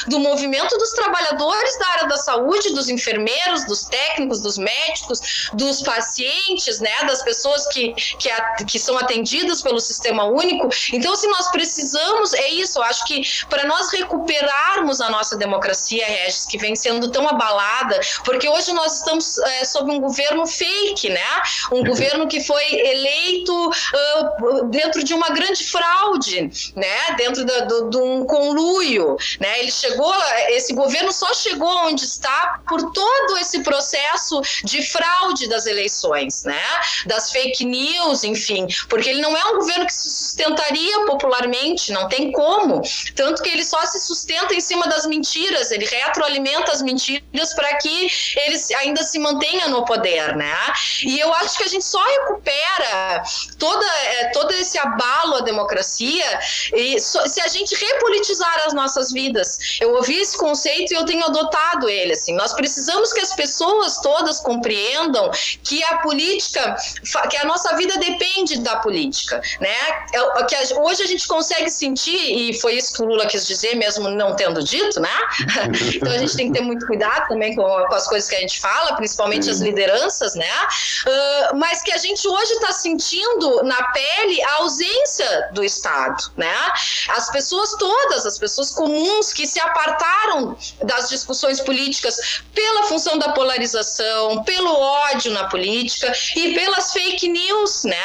do movimento dos trabalhadores da área da saúde, dos enfermeiros, dos técnicos, dos médicos, dos pacientes, né, das pessoas que, que, que são atendidas pelo sistema único. Então, se nós precisamos, é isso, eu acho que para nós recuperarmos a nossa democracia, Regis, que vem sendo tão abalada, porque hoje nós estamos é, sob um governo fake, né? Um governo que foi eleito uh, dentro de uma grande fraude, né? Dentro de do, do, um conluio, né? Ele chegou, esse governo só chegou onde está por todo esse processo de fraude das eleições, né? Das fake news, enfim, porque ele não é um governo que se sustentaria popularmente, não tem como. Tanto que ele só se sustenta em cima das mentiras, ele retroalimenta as mentiras para que ele ainda se mantenha no poder, né? E eu acho que a gente só recupera toda, é, todo esse abalo à democracia e se a gente repolitizar as nossas vidas. Eu ouvi esse conceito e eu tenho adotado ele. Assim, nós precisamos que as pessoas todas compreendam que a política, que a nossa vida depende da política, né? É que hoje a gente consegue sentir e foi isso que o Lula quis dizer, mesmo não tendo dito, né? então a gente tem que ter muito cuidado também com, com as coisas que a gente fala, principalmente as lideranças, né? Uh, mas que a gente hoje está sentindo na pele a ausência do Estado, né? As pessoas todas, as pessoas comuns que se apartaram das discussões políticas pela função da polarização, pelo ódio na política e pelas fake news, né?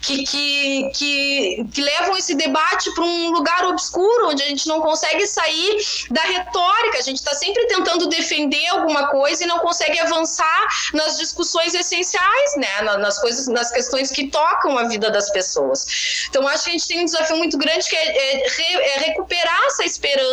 Que, que, que, que levam esse debate para um lugar obscuro, onde a gente não consegue sair da retórica, a gente está sempre tentando defender alguma coisa e não consegue avançar nas discussões essenciais, né? Nas coisas, nas questões que tocam a vida das pessoas. Então, acho que a gente tem um desafio muito grande que é, é, é recuperar essa esperança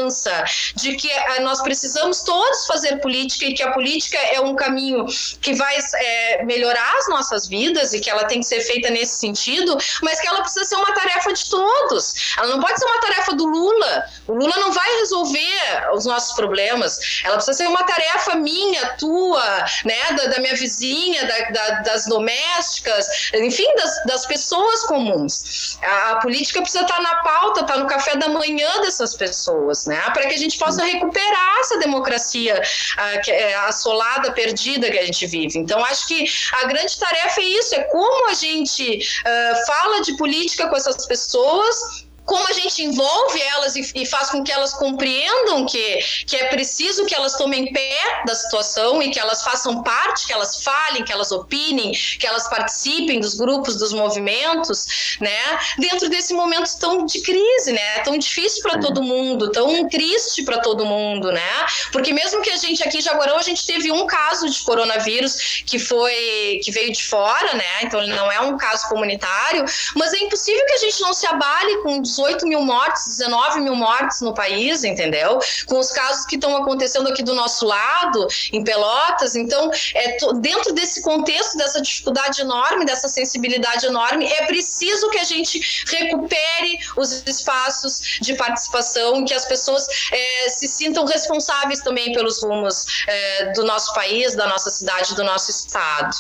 de que é, nós precisamos todos fazer política e que a política é um caminho que vai é, melhorar as nossas vidas e que ela tem que ser feita nesse sentido, mas que ela precisa ser uma tarefa de todos. Ela não pode ser uma tarefa do Lula. O Lula não vai resolver os nossos problemas. Ela precisa ser uma tarefa minha, tua, né, da, da minha vizinha, da, da, das domésticas, enfim, das, das pessoas comuns. A, a, política precisa estar na pauta, estar no café da manhã dessas pessoas, né, para que a gente possa recuperar essa democracia a, que, é, assolada, perdida que a gente vive. Então, acho que a grande tarefa é isso, é como a gente uh, fala de política com essas pessoas como a gente envolve elas e, e, faz com que elas compreendam que, que é preciso que elas tomem pé da situação e que elas façam parte, que elas falem, que elas opinem, que elas participem dos grupos, dos movimentos, né? Dentro desse momento tão de crise, né? Tão difícil para todo mundo, tão triste para todo mundo, né? Porque mesmo que a gente aqui em Jaguarão a gente teve um caso de coronavírus que foi que veio de fora, né? Então ele não é um caso comunitário, mas é impossível que a gente não se abale com 18 mil mortes, 19 mil mortes no país, entendeu? Com os casos que estão acontecendo aqui do nosso lado, em Pelotas. Então, é, dentro desse contexto, dessa dificuldade enorme, dessa sensibilidade enorme, é preciso que a gente recupere os espaços de participação, que as pessoas é, se sintam responsáveis também pelos rumos é, do nosso país, da nossa cidade, do nosso estado.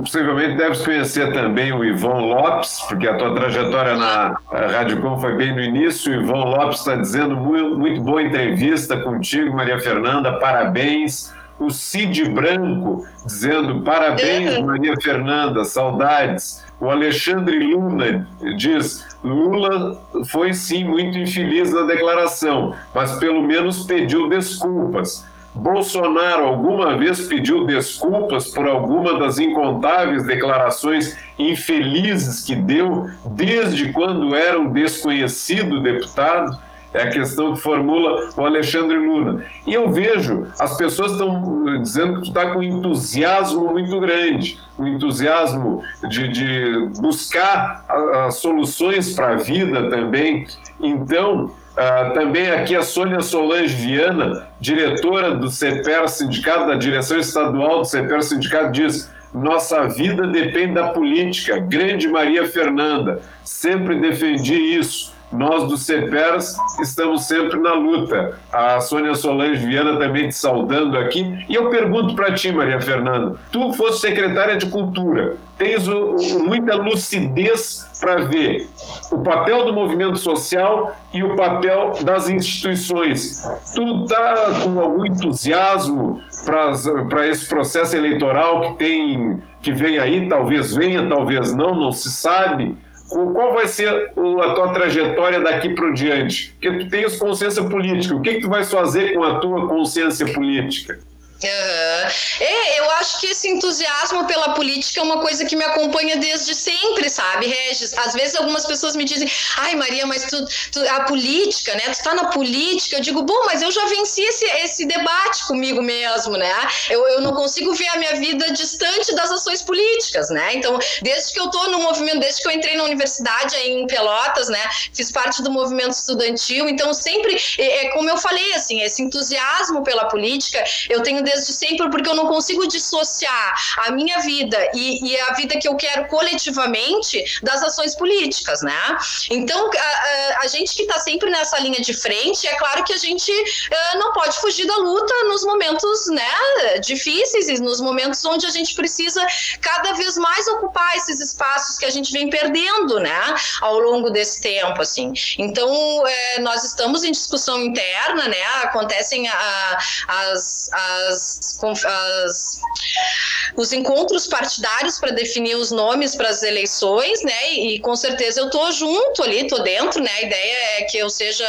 Possivelmente deves conhecer também o Ivon Lopes, porque a tua trajetória na Rádio Com foi bem no início. O Ivan Lopes está dizendo muito, muito boa entrevista contigo, Maria Fernanda, parabéns. O Cid Branco dizendo parabéns, Maria Fernanda, saudades. O Alexandre Luna diz Lula foi sim muito infeliz na declaração, mas pelo menos pediu desculpas. Bolsonaro alguma vez pediu desculpas por alguma das incontáveis declarações infelizes que deu desde quando era um desconhecido deputado? É a questão que formula o Alexandre Lula. E eu vejo, as pessoas estão dizendo que está com entusiasmo muito grande, um entusiasmo de, de buscar as soluções para a vida também. Então, Uh, também aqui a Sônia Solange Viana, diretora do CEPER Sindicato, da direção estadual do CEPER Sindicato, diz: nossa vida depende da política. Grande Maria Fernanda, sempre defendi isso. Nós do CEPERS estamos sempre na luta. A Sônia Solange Viana também te saudando aqui. E eu pergunto para ti, Maria Fernanda, tu fosse secretária de Cultura, tens o, o, muita lucidez para ver o papel do movimento social e o papel das instituições. Tu está com algum entusiasmo para esse processo eleitoral que tem que vem aí, talvez venha, talvez não, não se sabe qual vai ser a tua trajetória daqui para diante? Porque tu tens consciência política. O que, que tu vais fazer com a tua consciência política? Uhum. É, eu acho que esse entusiasmo pela política é uma coisa que me acompanha desde sempre, sabe, Regis? Às vezes algumas pessoas me dizem, ai Maria, mas tu, tu a política, né? Tu tá na política. Eu digo, bom, mas eu já venci esse, esse debate comigo mesmo, né? Eu, eu não consigo ver a minha vida distante das ações políticas, né? Então, desde que eu tô no movimento, desde que eu entrei na universidade aí em Pelotas, né? Fiz parte do movimento estudantil, então sempre, é, é como eu falei, assim, esse entusiasmo pela política, eu tenho desde sempre, porque eu não consigo dissociar a minha vida e, e a vida que eu quero coletivamente das ações políticas, né? Então, a, a gente que está sempre nessa linha de frente, é claro que a gente uh, não pode fugir da luta nos momentos né, difíceis e nos momentos onde a gente precisa cada vez mais ocupar esses espaços que a gente vem perdendo, né, ao longo desse tempo, assim. Então, é, nós estamos em discussão interna, né, acontecem a, as, as as, as os encontros partidários para definir os nomes para as eleições, né? E, e, com certeza eu tô junto ali, tô dentro, né? A ideia é que eu seja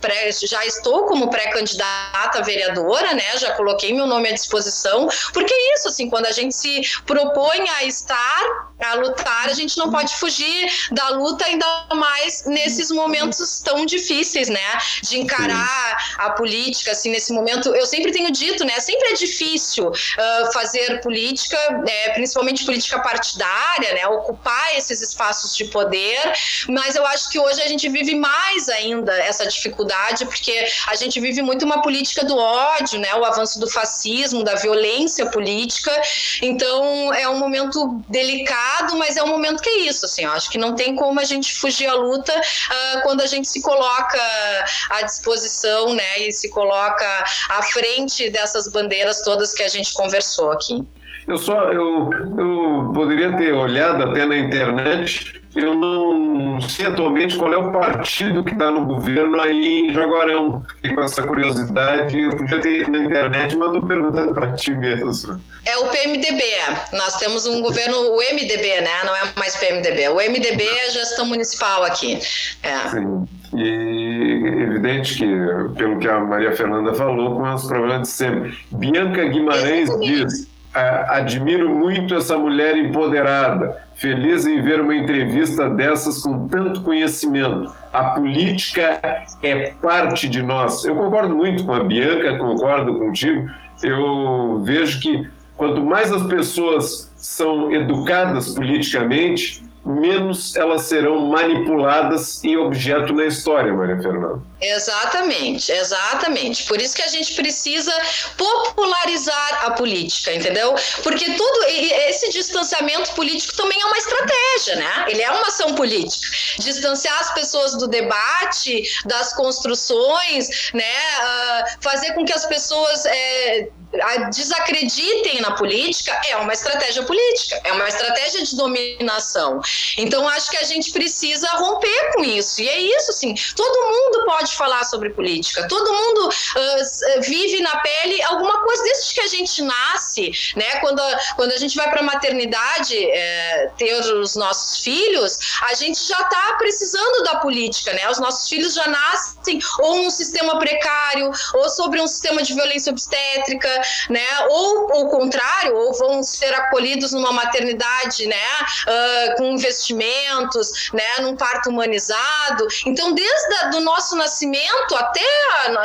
pré, já estou como pré-candidata vereadora, né? Já coloquei meu nome à disposição, porque é isso, assim, quando a gente se propõe a estar, a lutar, a gente não pode fugir da luta ainda mais nesses momentos tão difíceis, né? De encarar a política, assim, nesse momento. Eu sempre tenho dito, né? Sempre é difícil uh, fazer política, é, principalmente política partidária, né, ocupar esses espaços de poder, mas eu acho que hoje a gente vive mais ainda essa dificuldade, porque a gente vive muito uma política do ódio, né, o avanço do fascismo, da violência política, então é um momento delicado, mas é um momento que é isso, assim, acho que não tem como a gente fugir à luta uh, quando a gente se coloca à disposição, né, e se coloca à frente dessas bandeiras bandeiras todas que a gente conversou aqui. Eu só eu, eu poderia ter olhado até na internet. Eu não sei atualmente qual é o partido que está no governo aí em Jaguarão. Fiquei com essa curiosidade. Eu podia ter ido na internet, mas estou perguntando para ti mesmo. É o PMDB. Nós temos um governo, o MDB, né? Não é mais PMDB. O MDB é a gestão municipal aqui. É. Sim. E evidente que, pelo que a Maria Fernanda falou, com os problemas de sempre. Bianca Guimarães diz: admiro muito essa mulher empoderada, feliz em ver uma entrevista dessas com tanto conhecimento. A política é parte de nós. Eu concordo muito com a Bianca, concordo contigo. Eu vejo que quanto mais as pessoas são educadas politicamente, menos elas serão manipuladas em objeto na história, Maria Fernanda. Exatamente, exatamente. Por isso que a gente precisa popularizar a política, entendeu? Porque tudo esse distanciamento político também é uma estratégia, né? Ele é uma ação política. Distanciar as pessoas do debate, das construções, né? Uh, fazer com que as pessoas é, desacreditem na política é uma estratégia política, é uma estratégia de dominação. Então acho que a gente precisa romper com isso. E é isso, assim, todo mundo pode falar sobre política, todo mundo uh, vive na pele alguma coisa desde que a gente nasce, né? Quando a, quando a gente vai para a maternidade é, ter os nossos filhos, a gente já está precisando da política, né? Os nossos filhos já nascem ou num sistema precário, ou sobre um sistema de violência obstétrica, né? Ou o contrário, ou vão ser acolhidos numa maternidade, né? Uh, com investimentos, né? Num parto humanizado. Então, desde o nosso nascimento até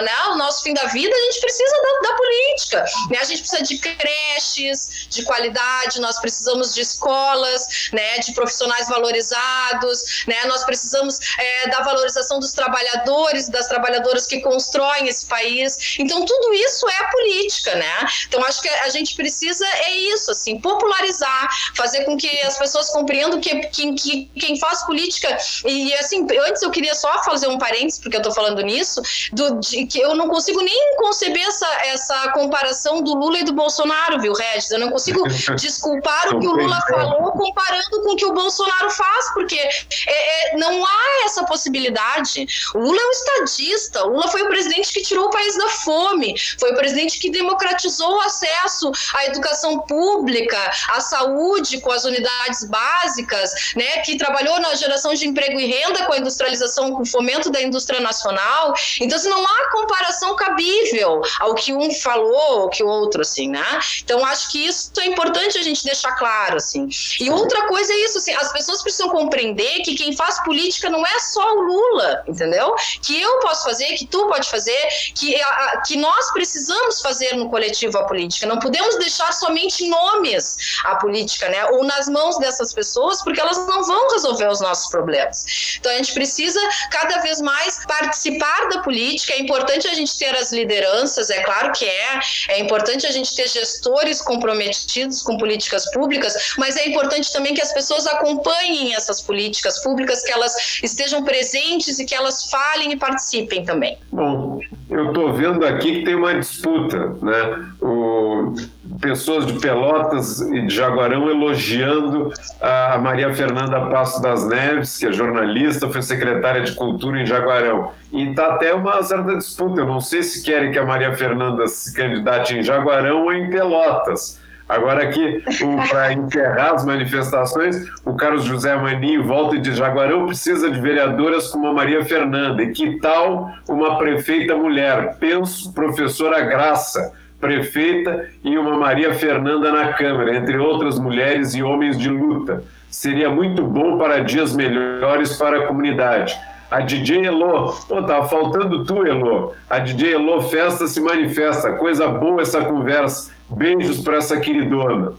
né, o nosso fim da vida, a gente precisa da, da política, né? A gente precisa de creches de qualidade, nós precisamos de escolas, né? De profissionais valorizados, né? Nós precisamos é, da valorização dos trabalhadores, das trabalhadoras que constroem esse país. Então, tudo isso é política, né? Então, acho que a gente precisa, é isso, assim, popularizar, fazer com que as pessoas compreendam que, que, que quem faz política, e assim, antes eu queria só fazer um parênteses, porque eu tô falando nisso, do, de, que eu não consigo nem conceber essa, essa comparação do Lula e do Bolsonaro, viu, Regis? Eu não consigo desculpar o que o Lula falou comparando com o que o Bolsonaro faz, porque é, é, não há essa possibilidade. O Lula é um estadista, o Lula foi o presidente que tirou o país da fome, foi o presidente que democratizou o acesso à educação pública, à saúde com as unidades básicas, né, que trabalhou na geração de emprego e renda com a industrialização, com o fomento da indústria nacional. Então, assim, não há comparação cabível ao que um falou, ao que o outro, assim, né? Então, acho que isso é importante a gente deixar claro, assim. E outra coisa é isso, assim, as pessoas precisam compreender que quem faz política não é só o Lula, entendeu? Que eu posso fazer, que tu pode fazer, que, a, que nós precisamos fazer no coletivo a política. Não podemos deixar somente nomes a política, né? Ou nas mãos dessas pessoas, porque elas não vão resolver os nossos problemas. Então, a gente precisa cada vez mais participar da política. É importante a gente ter as lideranças, é claro que é. É importante a gente ter gestores comprometidos com políticas públicas, mas é importante também que as pessoas acompanhem essas políticas públicas, que elas estejam presentes e que elas falem e participem também. Bom, eu estou vendo aqui que tem uma disputa, né? O, pessoas de Pelotas e de Jaguarão elogiando a Maria Fernanda Passo das Neves, que é jornalista, foi secretária de Cultura em Jaguarão. E está até uma certa disputa. Eu não sei se querem que a Maria Fernanda se candidate em Jaguarão ou em Pelotas. Agora aqui, para encerrar as manifestações, o Carlos José Maninho volta e diz: Jaguarão precisa de vereadoras como a Maria Fernanda. E que tal uma prefeita mulher? Penso, professora Graça, prefeita, e uma Maria Fernanda na Câmara, entre outras mulheres e homens de luta. Seria muito bom para dias melhores para a comunidade. A DJ Elo, pô, tá faltando tu, Elo. A DJ Elo Festa se manifesta. Coisa boa essa conversa. Beijos para essa queridona.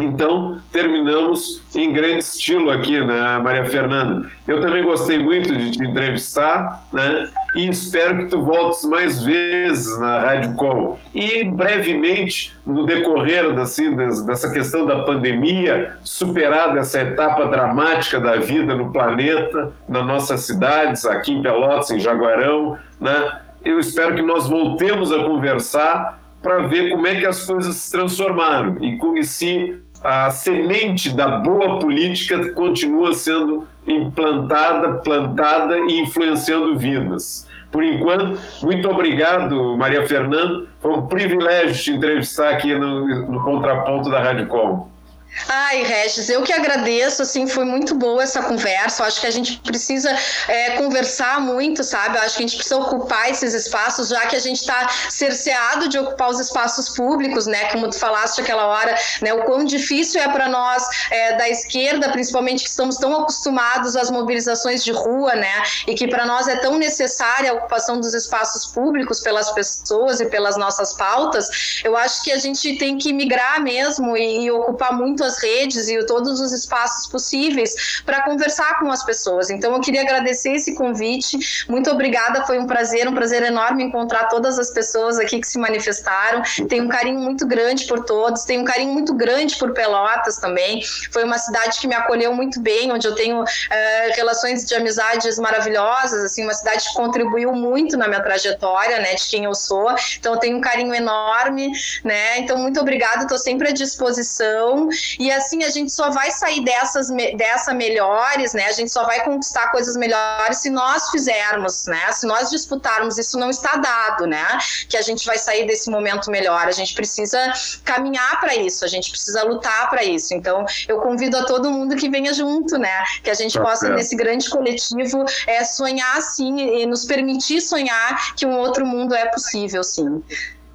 Então, terminamos em grande estilo aqui, né, Maria Fernanda? Eu também gostei muito de te entrevistar, né? E espero que tu voltes mais vezes na Rádio Com. E brevemente, no decorrer assim, dessa questão da pandemia, superada essa etapa dramática da vida no planeta, nas nossas cidades, aqui em Pelotas, em Jaguarão, né? Eu espero que nós voltemos a conversar para ver como é que as coisas se transformaram e como se a semente da boa política continua sendo implantada, plantada e influenciando vidas. Por enquanto, muito obrigado, Maria Fernanda. Foi um privilégio te entrevistar aqui no, no Contraponto da Rádio Com. Ai, Regis, eu que agradeço, assim, foi muito boa essa conversa. Eu acho que a gente precisa é, conversar muito, sabe? Eu acho que a gente precisa ocupar esses espaços, já que a gente está cerceado de ocupar os espaços públicos, né? Como tu falaste aquela hora, né? O quão difícil é para nós é, da esquerda, principalmente que estamos tão acostumados às mobilizações de rua, né? E que para nós é tão necessária a ocupação dos espaços públicos pelas pessoas e pelas nossas pautas. Eu acho que a gente tem que migrar mesmo e, e ocupar muito muito as redes e todos os espaços possíveis para conversar com as pessoas. Então, eu queria agradecer esse convite. Muito obrigada, foi um prazer, um prazer enorme encontrar todas as pessoas aqui que se manifestaram. Tenho um carinho muito grande por todos, tenho um carinho muito grande por Pelotas também. Foi uma cidade que me acolheu muito bem, onde eu tenho uh, relações de amizades maravilhosas, assim, uma cidade que contribuiu muito na minha trajetória, né, de quem eu sou. Então, eu tenho um carinho enorme, né? Então, muito obrigada, estou sempre à disposição E assim a gente só vai sair dessas dessa melhores, né? A gente só vai conquistar coisas melhores se nós fizermos, né? Se nós disputarmos, isso não está dado, né? Que a gente vai sair desse momento melhor. A gente precisa caminhar para isso, a gente precisa lutar para isso. Então, eu convido a todo mundo que venha junto, né? Que a gente tá possa, nesse grande coletivo, é, sonhar sim e nos permitir sonhar que um outro mundo é possível, sim.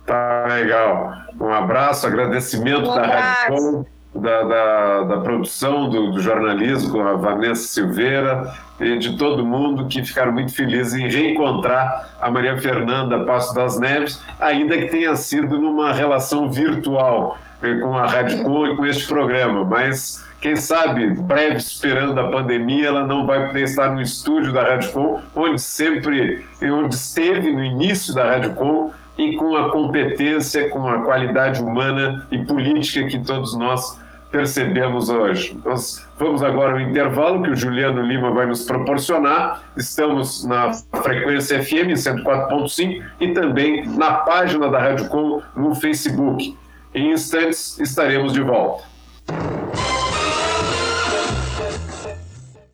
Tá legal. Um abraço, agradecimento um da Rádio da, da, da, produção do, do, jornalismo a Vanessa Silveira e de todo mundo que ficaram muito felizes em reencontrar a Maria Fernanda Passo das Neves, ainda que tenha sido numa relação virtual eh, com a Rádio Com e com este programa, mas quem sabe, breve esperando a pandemia, ela não vai poder estar no estúdio da Rádio Com, onde sempre, onde esteve no início da Rádio Com, e com a competência, com a qualidade humana e política que todos nós percebemos hoje. Nós vamos agora ao intervalo que o Juliano Lima vai nos proporcionar. Estamos na frequência FM 104.5 e também na página da Rádio Com no Facebook. Em instantes estaremos de volta.